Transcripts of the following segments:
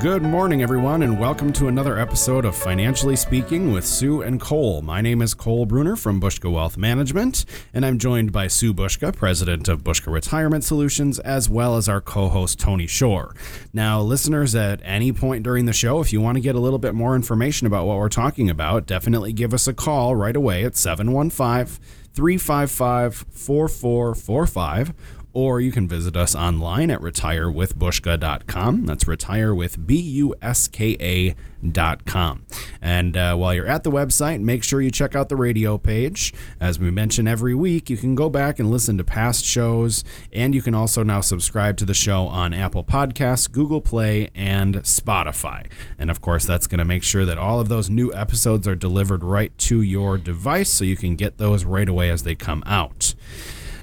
Good morning, everyone, and welcome to another episode of Financially Speaking with Sue and Cole. My name is Cole Bruner from Bushka Wealth Management, and I'm joined by Sue Bushka, president of Bushka Retirement Solutions, as well as our co host, Tony Shore. Now, listeners, at any point during the show, if you want to get a little bit more information about what we're talking about, definitely give us a call right away at 715 355 4445 or you can visit us online at retirewithbushka.com. That's retirewithbushka.com. And uh, while you're at the website, make sure you check out the radio page. As we mention every week, you can go back and listen to past shows, and you can also now subscribe to the show on Apple Podcasts, Google Play, and Spotify. And of course, that's going to make sure that all of those new episodes are delivered right to your device so you can get those right away as they come out.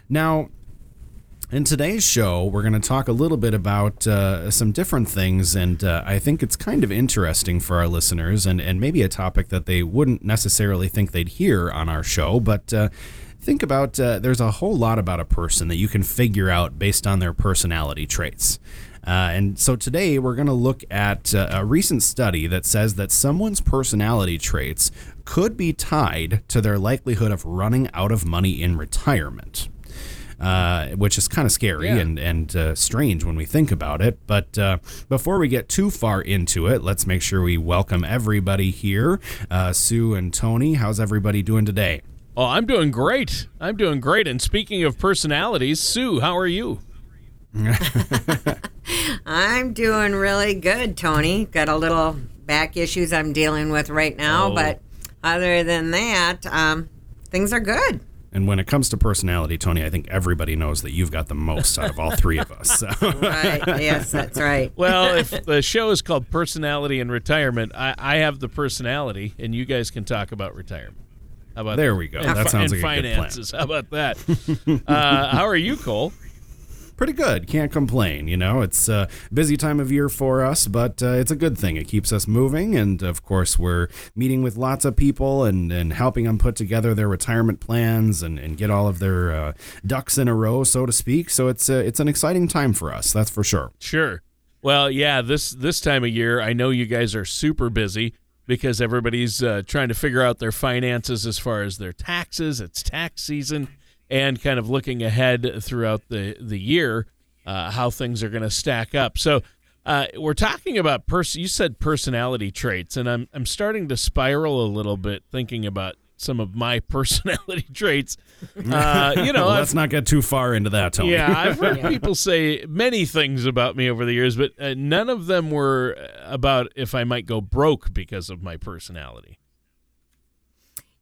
Now, in today's show, we're going to talk a little bit about uh, some different things, and uh, I think it's kind of interesting for our listeners, and, and maybe a topic that they wouldn't necessarily think they'd hear on our show. But uh, think about uh, there's a whole lot about a person that you can figure out based on their personality traits. Uh, and so today we're going to look at uh, a recent study that says that someone's personality traits could be tied to their likelihood of running out of money in retirement uh, which is kind of scary yeah. and and uh, strange when we think about it. But uh, before we get too far into it, let's make sure we welcome everybody here. Uh, Sue and Tony, how's everybody doing today? Oh, I'm doing great. I'm doing great. And speaking of personalities, Sue, how are you? I'm doing really good, Tony. Got a little back issues I'm dealing with right now, oh. but other than that, um, things are good. And when it comes to personality, Tony, I think everybody knows that you've got the most out of all three of us. So. right. Yes, that's right. Well, if the show is called Personality and Retirement, I, I have the personality, and you guys can talk about retirement. How about there? That? We go. And that sounds like finances. a good plan. How about that? uh, how are you, Cole? Pretty good. Can't complain. You know, it's a busy time of year for us, but uh, it's a good thing. It keeps us moving. And of course, we're meeting with lots of people and, and helping them put together their retirement plans and, and get all of their uh, ducks in a row, so to speak. So it's, uh, it's an exciting time for us. That's for sure. Sure. Well, yeah, this, this time of year, I know you guys are super busy because everybody's uh, trying to figure out their finances as far as their taxes. It's tax season and kind of looking ahead throughout the the year uh, how things are going to stack up. So uh, we're talking about person. You said personality traits, and I'm I'm starting to spiral a little bit thinking about some of my personality traits. Uh, you know, well, let's not get too far into that, Tony. Yeah, I've heard people say many things about me over the years, but uh, none of them were about if I might go broke because of my personality.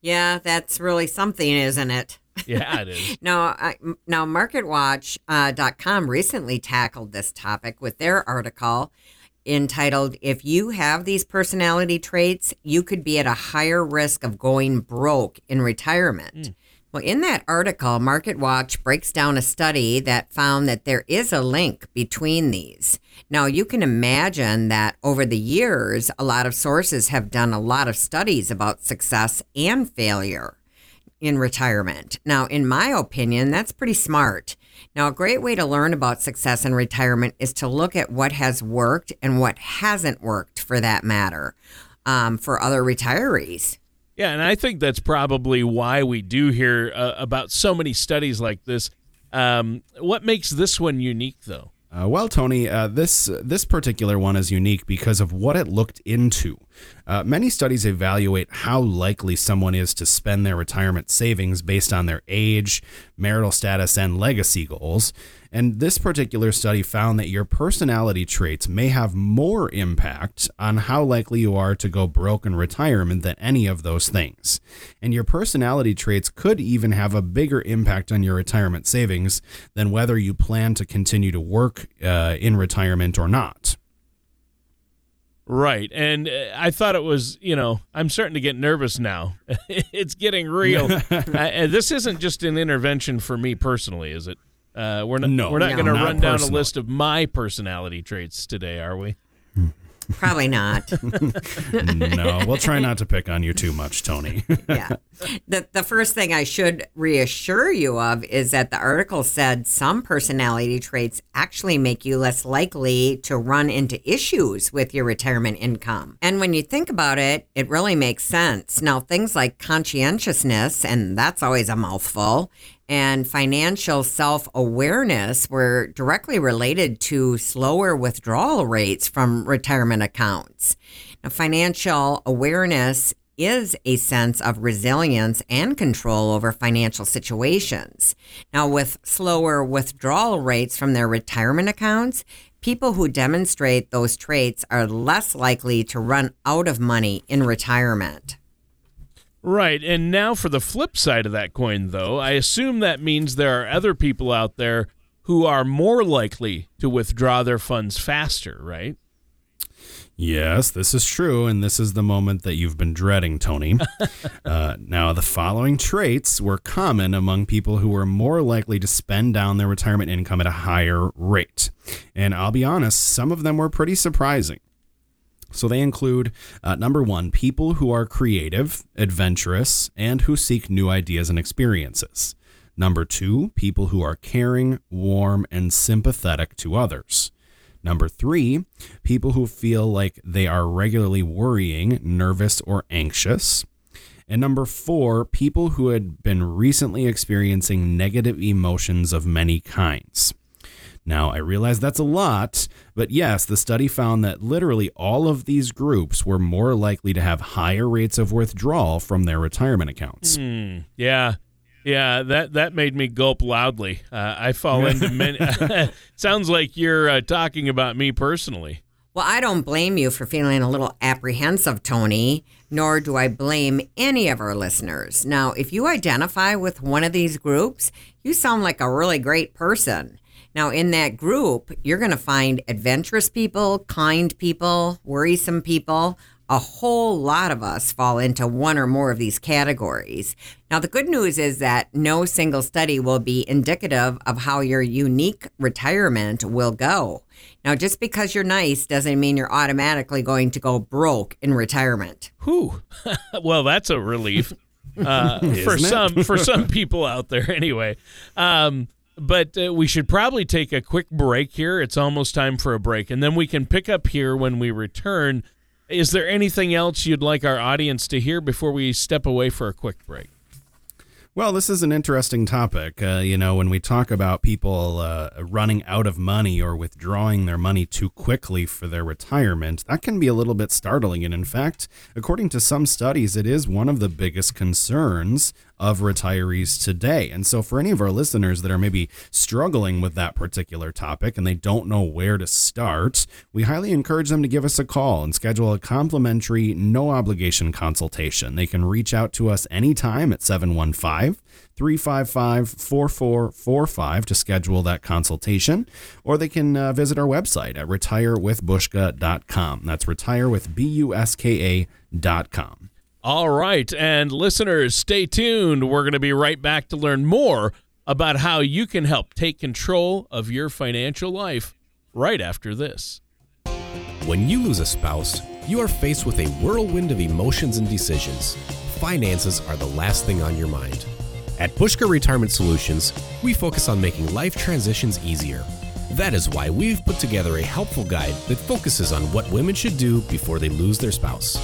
Yeah, that's really something, isn't it? Yeah, it is. now, I, now MarketWatch.com uh, recently tackled this topic with their article entitled If You Have These Personality Traits, You Could Be at a Higher Risk of Going Broke in Retirement. Mm. Well, in that article, MarketWatch breaks down a study that found that there is a link between these. Now, you can imagine that over the years, a lot of sources have done a lot of studies about success and failure in retirement. Now, in my opinion, that's pretty smart. Now, a great way to learn about success in retirement is to look at what has worked and what hasn't worked for that matter um, for other retirees. Yeah, and I think that's probably why we do hear uh, about so many studies like this. Um, what makes this one unique, though? Uh, well, Tony, uh, this this particular one is unique because of what it looked into. Uh, many studies evaluate how likely someone is to spend their retirement savings based on their age, marital status, and legacy goals. And this particular study found that your personality traits may have more impact on how likely you are to go broke in retirement than any of those things. And your personality traits could even have a bigger impact on your retirement savings than whether you plan to continue to work uh, in retirement or not. Right. And uh, I thought it was, you know, I'm starting to get nervous now. it's getting real. uh, this isn't just an intervention for me personally, is it? Uh, we're not, no, we're not no, going to run down a list of my personality traits today, are we? Probably not. no, we'll try not to pick on you too much, Tony. yeah. The, the first thing I should reassure you of is that the article said some personality traits actually make you less likely to run into issues with your retirement income. And when you think about it, it really makes sense. Now, things like conscientiousness, and that's always a mouthful, and financial self awareness were directly related to slower withdrawal rates from retirement accounts. Now, financial awareness is a sense of resilience and control over financial situations. Now, with slower withdrawal rates from their retirement accounts, people who demonstrate those traits are less likely to run out of money in retirement. Right. And now for the flip side of that coin, though, I assume that means there are other people out there who are more likely to withdraw their funds faster, right? Yes, this is true, and this is the moment that you've been dreading, Tony. uh, now, the following traits were common among people who were more likely to spend down their retirement income at a higher rate. And I'll be honest, some of them were pretty surprising. So they include uh, number one, people who are creative, adventurous, and who seek new ideas and experiences. Number two, people who are caring, warm, and sympathetic to others. Number three, people who feel like they are regularly worrying, nervous, or anxious. And number four, people who had been recently experiencing negative emotions of many kinds. Now, I realize that's a lot, but yes, the study found that literally all of these groups were more likely to have higher rates of withdrawal from their retirement accounts. Hmm. Yeah. Yeah, that that made me gulp loudly. Uh, I fall into many. sounds like you're uh, talking about me personally. Well, I don't blame you for feeling a little apprehensive, Tony, nor do I blame any of our listeners. Now, if you identify with one of these groups, you sound like a really great person. Now, in that group, you're going to find adventurous people, kind people, worrisome people. A whole lot of us fall into one or more of these categories. Now, the good news is that no single study will be indicative of how your unique retirement will go. Now, just because you're nice doesn't mean you're automatically going to go broke in retirement. Whew. well, that's a relief uh, for some for some people out there. Anyway, um, but uh, we should probably take a quick break here. It's almost time for a break, and then we can pick up here when we return. Is there anything else you'd like our audience to hear before we step away for a quick break? Well, this is an interesting topic. Uh, you know, when we talk about people uh, running out of money or withdrawing their money too quickly for their retirement, that can be a little bit startling. And in fact, according to some studies, it is one of the biggest concerns of retirees today. And so, for any of our listeners that are maybe struggling with that particular topic and they don't know where to start, we highly encourage them to give us a call and schedule a complimentary, no obligation consultation. They can reach out to us anytime at 715 355 4445 to schedule that consultation, or they can uh, visit our website at retirewithbushka.com. That's retirewithbushka.com. All right, and listeners, stay tuned. We're going to be right back to learn more about how you can help take control of your financial life right after this. When you lose a spouse, you are faced with a whirlwind of emotions and decisions. Finances are the last thing on your mind. At Bushka Retirement Solutions, we focus on making life transitions easier. That is why we've put together a helpful guide that focuses on what women should do before they lose their spouse.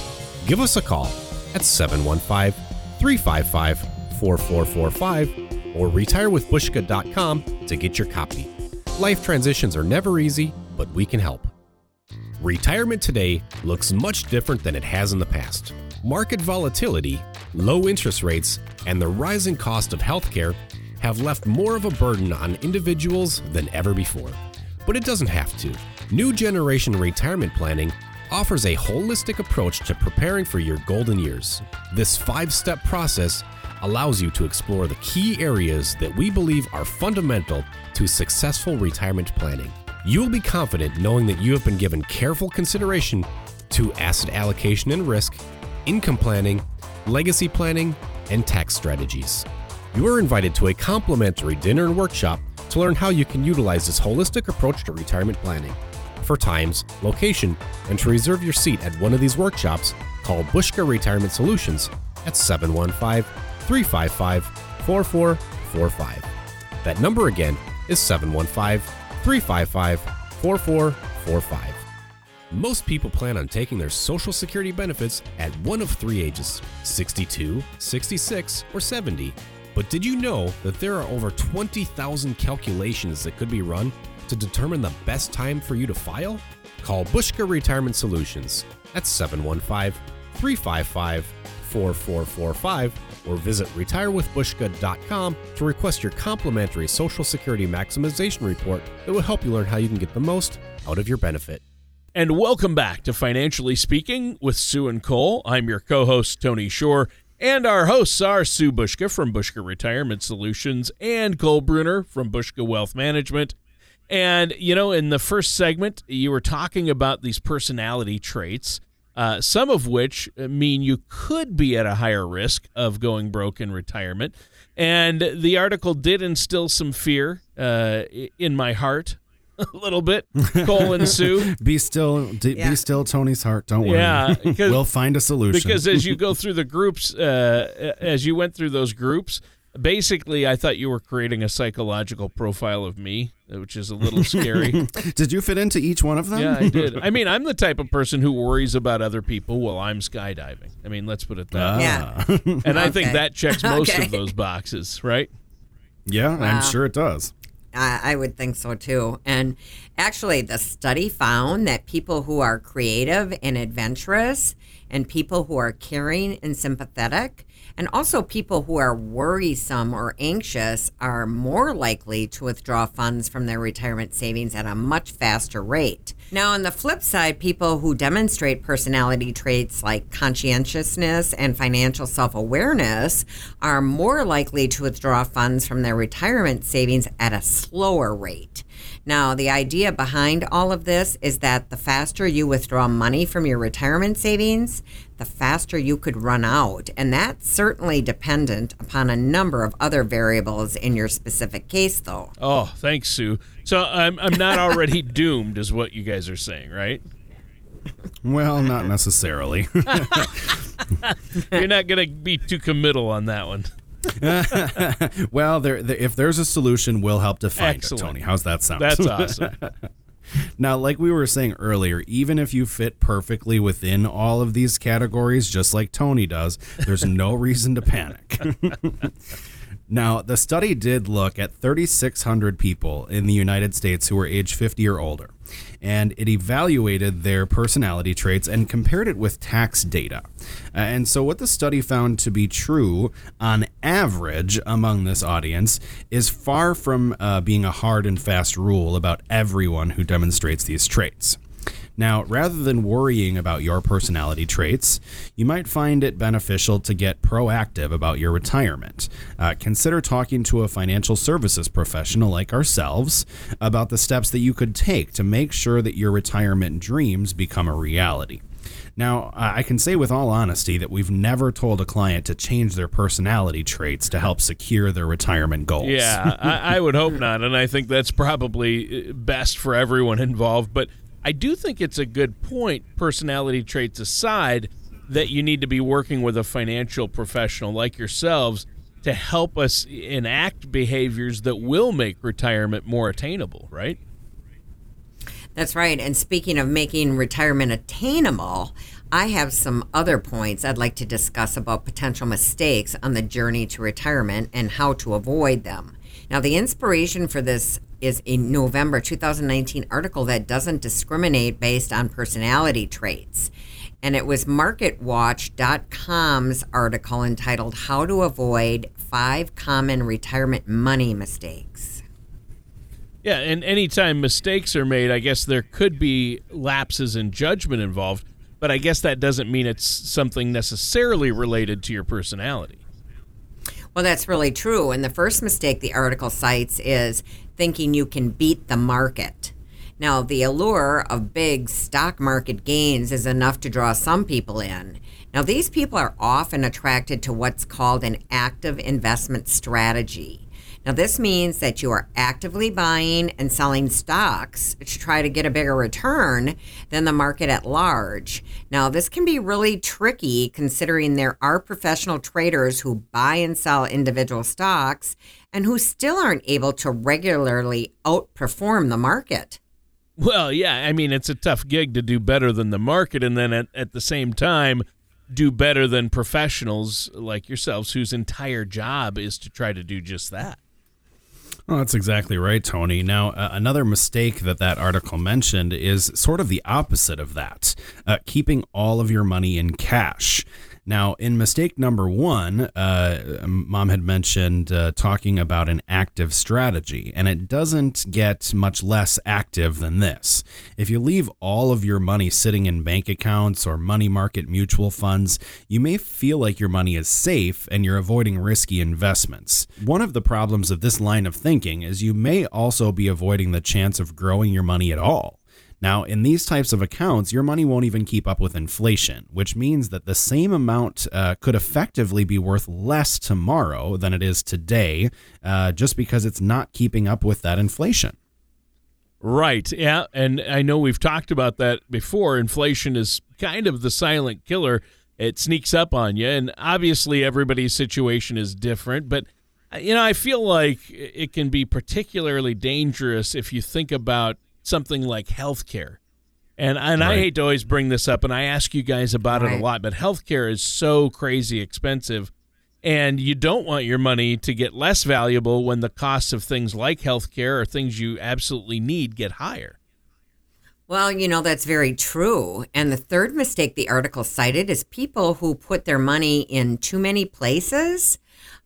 Give us a call at 715 355 4445 or retirewithbushka.com to get your copy. Life transitions are never easy, but we can help. Retirement today looks much different than it has in the past. Market volatility, low interest rates, and the rising cost of healthcare have left more of a burden on individuals than ever before. But it doesn't have to. New Generation Retirement Planning offers a holistic approach to preparing for your golden years. This five step process allows you to explore the key areas that we believe are fundamental to successful retirement planning. You will be confident knowing that you have been given careful consideration to asset allocation and risk, income planning, legacy planning, and tax strategies. You are invited to a complimentary dinner and workshop to learn how you can utilize this holistic approach to retirement planning. For times, location, and to reserve your seat at one of these workshops, call Bushka Retirement Solutions at 715 355 4445. That number again is 715 355 4445. Most people plan on taking their Social Security benefits at one of three ages 62, 66, or 70. But did you know that there are over 20,000 calculations that could be run to determine the best time for you to file? Call Bushka Retirement Solutions at 715 355 4445 or visit retirewithbushka.com to request your complimentary Social Security Maximization Report that will help you learn how you can get the most out of your benefit. And welcome back to Financially Speaking with Sue and Cole. I'm your co host, Tony Shore, and our hosts are Sue Bushka from Bushka Retirement Solutions and Cole Bruner from Bushka Wealth Management. And, you know, in the first segment, you were talking about these personality traits, uh, some of which mean you could be at a higher risk of going broke in retirement. And the article did instill some fear uh, in my heart a little bit, Cole and Sue. Be still, d- Yeah. be still, Tony's heart. Don't worry. Yeah, we'll find a solution. Because as you go through the groups, uh, as you went through those groups, basically, I thought you were creating a psychological profile of me, which is a little scary. did you fit into each one of them? yeah, I did. I mean, I'm the type of person who worries about other people while I'm skydiving. I mean, let's put it that way. Yeah. And I think that checks most Okay. of those boxes, right? yeah, I'm sure it does. I, I would think so too. And actually, the study found that people who are creative and adventurous, and people who are caring and sympathetic, and also people who are worrisome or anxious are more likely to withdraw funds from their retirement savings at a much faster rate. Now, on the flip side, people who demonstrate personality traits like conscientiousness and financial self awareness are more likely to withdraw funds from their retirement savings at a slower rate. Now, the idea behind all of this is that the faster you withdraw money from your retirement savings, the faster you could run out. And that's certainly dependent upon a number of other variables in your specific case, though. Oh, thanks, Sue. So I'm I'm not already doomed, is what you guys are saying, right? Well, not necessarily. You're not going to be too committal on that one. well, there, there, if there's a solution, we'll help to find Excellent. it, Tony. How's that sound? That's awesome. Now, like we were saying earlier, even if you fit perfectly within all of these categories, just like Tony does, there's no reason to panic. now, the study did look at 3,600 people in the United States who were age 50 or older, and it evaluated their personality traits and compared it with tax data. And so, what the study found to be true on average among this audience is far from uh, being a hard and fast rule about everyone who demonstrates these traits. Now, rather than worrying about your personality traits, you might find it beneficial to get proactive about your retirement. Uh, consider talking to a financial services professional like ourselves about the steps that you could take to make sure that your retirement dreams become a reality. Now, I can say with all honesty that we've never told a client to change their personality traits to help secure their retirement goals. Yeah, I, I would hope not, and I think that's probably uh, best for everyone involved. But I do think it's a good point, personality traits aside, that you need to be working with a financial professional like yourselves to help us enact behaviors that will make retirement more attainable, right? That's right. And speaking of making retirement attainable, I have some other points I'd like to discuss about potential mistakes on the journey to retirement and how to avoid them. Now, the inspiration for this is a November 2019 article that doesn't discriminate based on personality traits. And it was MarketWatch.com's article entitled How to Avoid five common retirement money mistakes. Yeah, and anytime mistakes are made, I guess there could be lapses in judgment involved, but I guess that doesn't mean it's something necessarily related to your personality. Well, that's really true. And the first mistake the article cites is thinking you can beat the market. Now, the allure of big stock market gains is enough to draw some people in. Now, these people are often attracted to what's called an active investment strategy. Now, this means that you are actively buying and selling stocks to try to get a bigger return than the market at large. Now, this can be really tricky considering there are professional traders who buy and sell individual stocks and who still aren't able to regularly outperform the market. Well, yeah, I mean, it's a tough gig to do better than the market and then at, at the same time do better than professionals like yourselves whose entire job is to try to do just that. Well, that's exactly right, Tony. Now, uh, another mistake that that article mentioned is sort of the opposite of that uh, keeping all of your money in cash. Now, in mistake number one, uh, mom had mentioned uh, talking about an active strategy, and it doesn't get much less active than this. If you leave all of your money sitting in bank accounts or money market mutual funds, you may feel like your money is safe and you're avoiding risky investments. One of the problems of this line of thinking is you may also be avoiding the chance of growing your money at all. Now, in these types of accounts, your money won't even keep up with inflation, which means that the same amount uh, could effectively be worth less tomorrow than it is today, uh, just because it's not keeping up with that inflation. Right. Yeah. And I know we've talked about that before. Inflation is kind of the silent killer. It sneaks up on you. And obviously, everybody's situation is different. But, uh, you know, I feel like it can be particularly dangerous if you think about something like healthcare. And and right. I hate to always bring this up, and I ask you guys about right. it a lot, but healthcare is so crazy expensive, and you don't want your money to get less valuable when the costs of things like healthcare or things you absolutely need get higher. Well, you know, that's very true. And the third mistake the article cited is people who put their money in too many places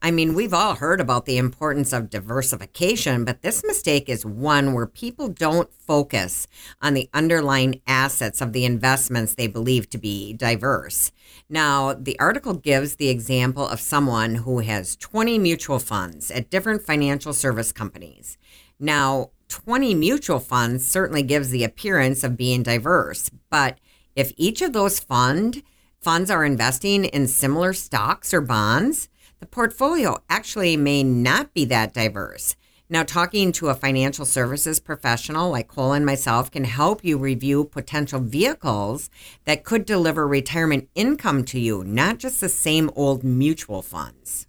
I mean, we've all heard about the importance of diversification, but this mistake is one where people don't focus on the underlying assets of the investments they believe to be diverse. Now, the article gives the example of someone who has 20 mutual funds at different financial service companies. Now, 20 mutual funds certainly gives the appearance of being diverse, but if each of those fund funds are investing in similar stocks or bonds, the portfolio actually may not be that diverse. Now, talking to a financial services professional like Cole and myself can help you review potential vehicles that could deliver retirement income to you, not just the same old mutual funds.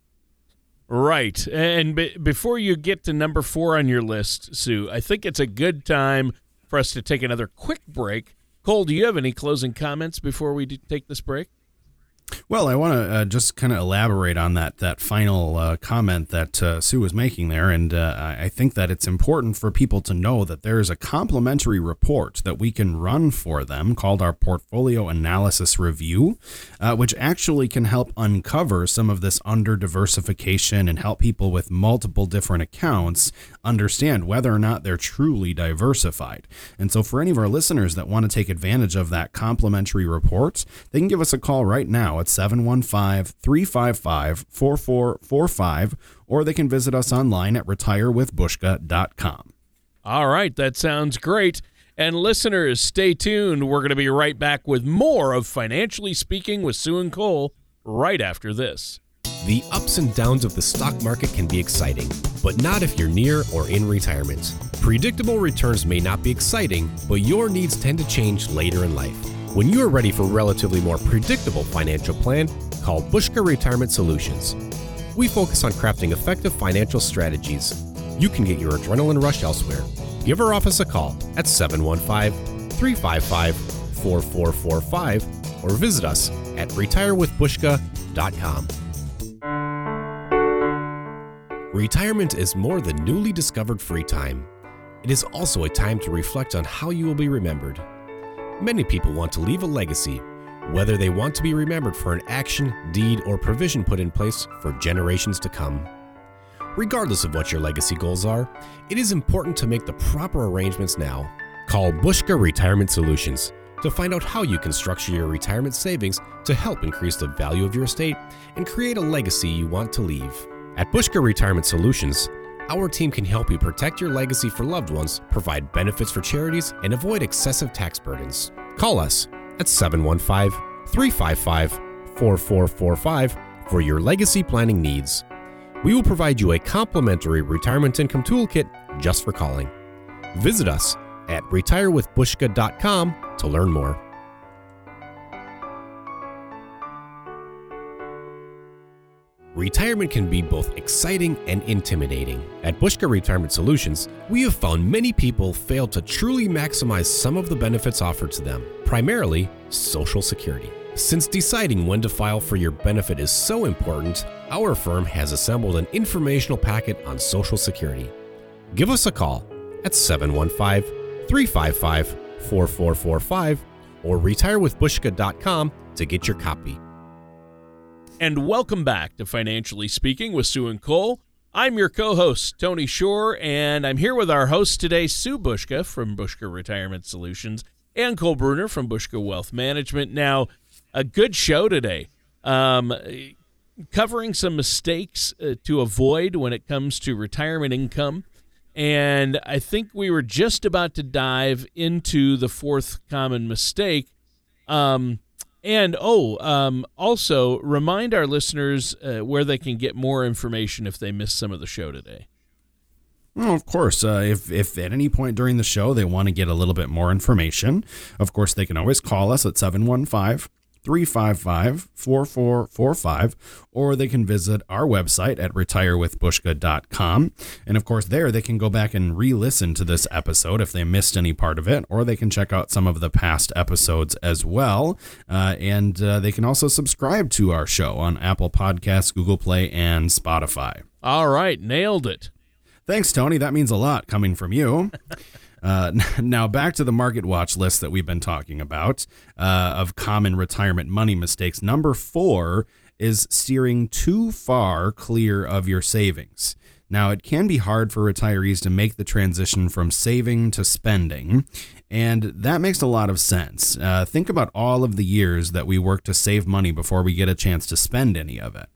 Right. And b- before you get to number four on your list, Sue, I think it's a good time for us to take another quick break. Cole, do you have any closing comments before we take this break? Well, I want to uh, just kind of elaborate on that that final uh, comment that uh, Sue was making there, and uh, I think that it's important for people to know that there is a complimentary report that we can run for them called our Portfolio Analysis Review, uh, which actually can help uncover some of this under diversification and help people with multiple different accounts understand whether or not they're truly diversified. And so, for any of our listeners that want to take advantage of that complimentary report, they can give us a call right now at 715 355 4445, or they can visit us online at retirewithbushka.com. All right, that sounds great. And listeners, stay tuned. We're going to be right back with more of Financially Speaking with Sue and Cole right after this. The ups and downs of the stock market can be exciting, but not if you're near or in retirement. Predictable returns may not be exciting, but your needs tend to change later in life. When you are ready for a relatively more predictable financial plan, call Bushka Retirement Solutions. We focus on crafting effective financial strategies. You can get your adrenaline rush elsewhere. Give our office a call at 715 355 4445 or visit us at retirewithbushka.com. Retirement is more than newly discovered free time. It is also a time to reflect on how you will be remembered. Many people want to leave a legacy, whether they want to be remembered for an action, deed, or provision put in place for generations to come. Regardless of what your legacy goals are, it is important to make the proper arrangements now. Call Bushka Retirement Solutions to find out how you can structure your retirement savings to help increase the value of your estate and create a legacy you want to leave. At Bushka Retirement Solutions, our team can help you protect your legacy for loved ones, provide benefits for charities, and avoid excessive tax burdens. Call us at 715 355 4445 for your legacy planning needs. We will provide you a complimentary retirement income toolkit just for calling. Visit us at retirewithbushka.com to learn more. Retirement can be both exciting and intimidating. At Bushka Retirement Solutions, we have found many people fail to truly maximize some of the benefits offered to them, primarily Social Security. Since deciding when to file for your benefit is so important, our firm has assembled an informational packet on Social Security. Give us a call at 715 355 4445 or retirewithbushka.com to get your copy. And welcome back to Financially Speaking with Sue and Cole. I'm your co host, Tony Shore, and I'm here with our host today, Sue Bushka from Bushka Retirement Solutions and Cole Bruner from Bushka Wealth Management. Now, a good show today, um, covering some mistakes uh, to avoid when it comes to retirement income. And I think we were just about to dive into the fourth common mistake. Um, and oh, um, also remind our listeners uh, where they can get more information if they missed some of the show today. Well, of course, uh, if, if at any point during the show they want to get a little bit more information, of course, they can always call us at 715 355 4445, or they can visit our website at retirewithbushka.com. And of course, there they can go back and re listen to this episode if they missed any part of it, or they can check out some of the past episodes as well. Uh, and uh, they can also subscribe to our show on Apple Podcasts, Google Play, and Spotify. All right, nailed it. Thanks, Tony. That means a lot coming from you. Uh, now, back to the MarketWatch list that we've been talking about uh, of common retirement money mistakes. Number four is steering too far clear of your savings. Now, it can be hard for retirees to make the transition from saving to spending, and that makes a lot of sense. Uh, think about all of the years that we work to save money before we get a chance to spend any of it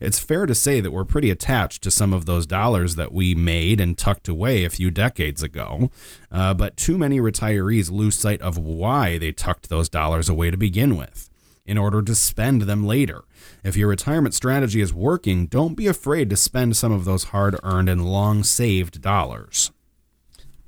it's fair to say that we're pretty attached to some of those dollars that we made and tucked away a few decades ago. Uh, but too many retirees lose sight of why they tucked those dollars away to begin with in order to spend them later. If your retirement strategy is working, don't be afraid to spend some of those hard earned and long saved dollars.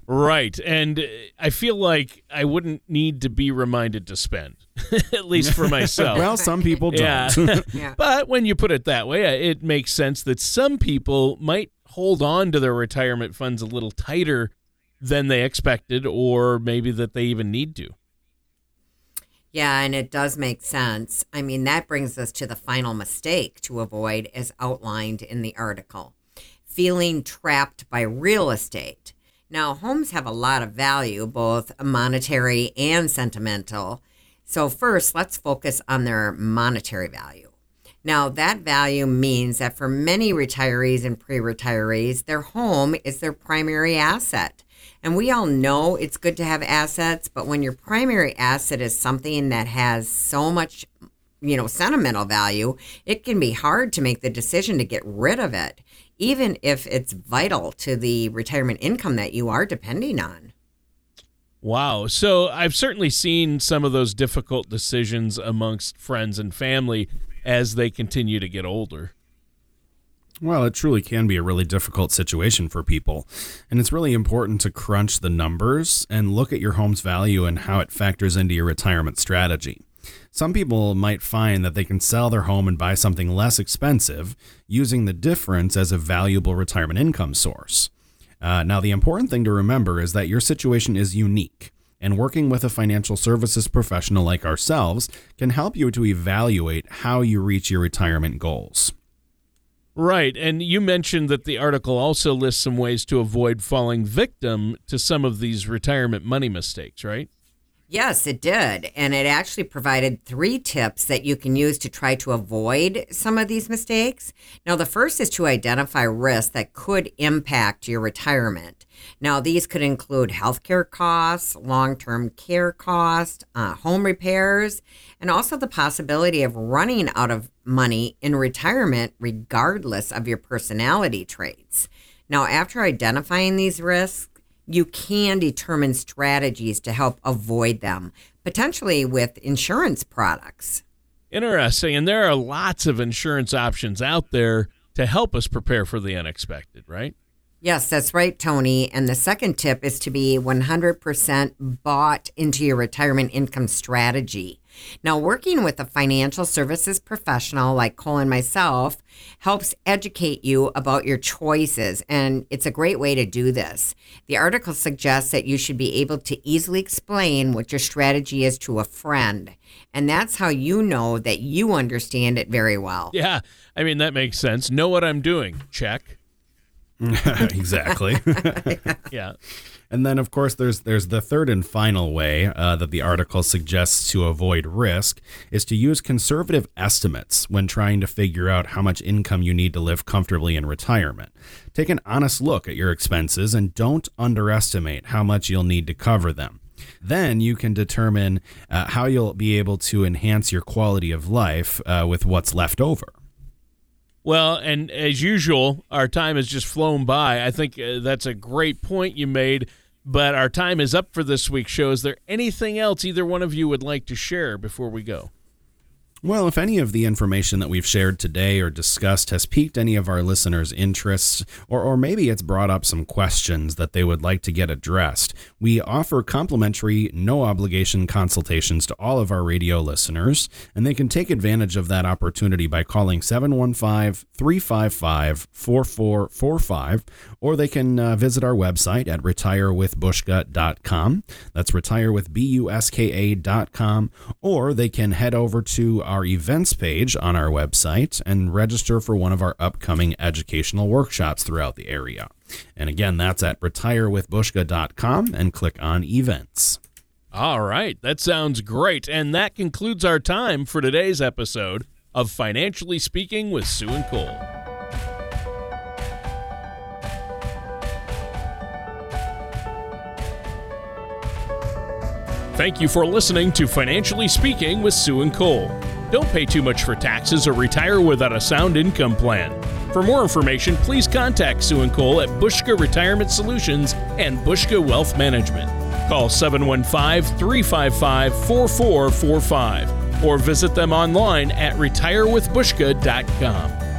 Right. And I feel like I wouldn't need to be reminded to spend, at least for myself. well, some people don't. Yeah. yeah. But when you put it that way, uh, it makes sense that some people might hold on to their retirement funds a little tighter than they expected, or maybe that they even need to. Yeah, and it does make sense. I mean, that brings us to the final mistake to avoid as outlined in the article feeling trapped by real estate. Now, homes have a lot of value, both monetary and sentimental. So, first, let's focus on their monetary value. Now, that value means that for many retirees and pre retirees, their home is their primary asset. And we all know it's good to have assets, but when your primary asset is something that has so much, you know, sentimental value, it can be hard to make the decision to get rid of it even if it's vital to the retirement income that you are depending on. Wow. So I've certainly seen some of those difficult decisions amongst friends and family as they continue to get older. Well, it truly can be a really difficult situation for people. And it's really important to crunch the numbers and look at your home's value and how it factors into your retirement strategy. Some people might find that they can sell their home and buy something less expensive, using the difference as a valuable retirement income source. Uh, now, the important thing to remember is that your situation is unique, and working with a financial services professional like ourselves can help you to evaluate how you reach your retirement goals. Right. And you mentioned that the article also lists some ways to avoid falling victim to some of these retirement money mistakes, right? Yes, it did. And it actually provided three tips that you can use to try to avoid some of these mistakes. Now, the first is to identify risks that could impact your retirement. Now, these could include healthcare costs, long term care costs, uh, home repairs, and also the possibility of running out of money in retirement, regardless of your personality traits. Now, after identifying these risks, you can determine strategies to help avoid them, potentially with insurance products. Interesting. And there are lots of insurance options out there to help us prepare for the unexpected, right? Yes, that's right, Tony. And the second tip is to be 100% bought into your retirement income strategy. Now, working with a financial services professional like Cole and myself helps educate you about your choices, and it's a great way to do this. The article suggests that you should be able to easily explain what your strategy is to a friend, and that's how you know that you understand it very well. Yeah, I mean, that makes sense. Know what I'm doing. Check. exactly. Yeah. And then, of course, there's there's the third and final way uh, that the article suggests to avoid risk is to use conservative estimates when trying to figure out how much income you need to live comfortably in retirement. Take an honest look at your expenses and don't underestimate how much you'll need to cover them. Then you can determine uh, how you'll be able to enhance your quality of life uh, with what's left over. Well, and as usual, our time has just flown by. I think uh, that's a great point you made, but our time is up for this week's show. Is there anything else either one of you would like to share before we go? Well, if any of the information that we've shared today or discussed has piqued any of our listeners' interests, or, or maybe it's brought up some questions that they would like to get addressed, we offer complimentary, no obligation consultations to all of our radio listeners, and they can take advantage of that opportunity by calling 715 355 4445, or they can uh, visit our website at retirewithbushka.com. That's retirewithbushka.com, or they can head over to our events page on our website and register for one of our upcoming educational workshops throughout the area. And again, that's at retirewithbushka.com and click on events. All right, that sounds great. And that concludes our time for today's episode of Financially Speaking with Sue and Cole. Thank you for listening to Financially Speaking with Sue and Cole. Don't pay too much for taxes or retire without a sound income plan. For more information, please contact Sue and Cole at Bushka Retirement Solutions and Bushka Wealth Management. Call 715 355 4445 or visit them online at retirewithbushka.com.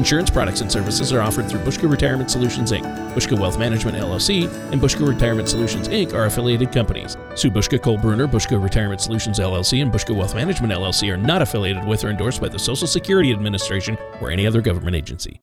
Insurance products and services are offered through Bushka Retirement Solutions Inc., Bushka Wealth Management LLC, and Bushka Retirement Solutions Inc. are affiliated companies. Sue Bushka, Cole Bruner, Bushka Retirement Solutions LLC, and Bushka Wealth Management LLC are not affiliated with or endorsed by the Social Security Administration or any other government agency.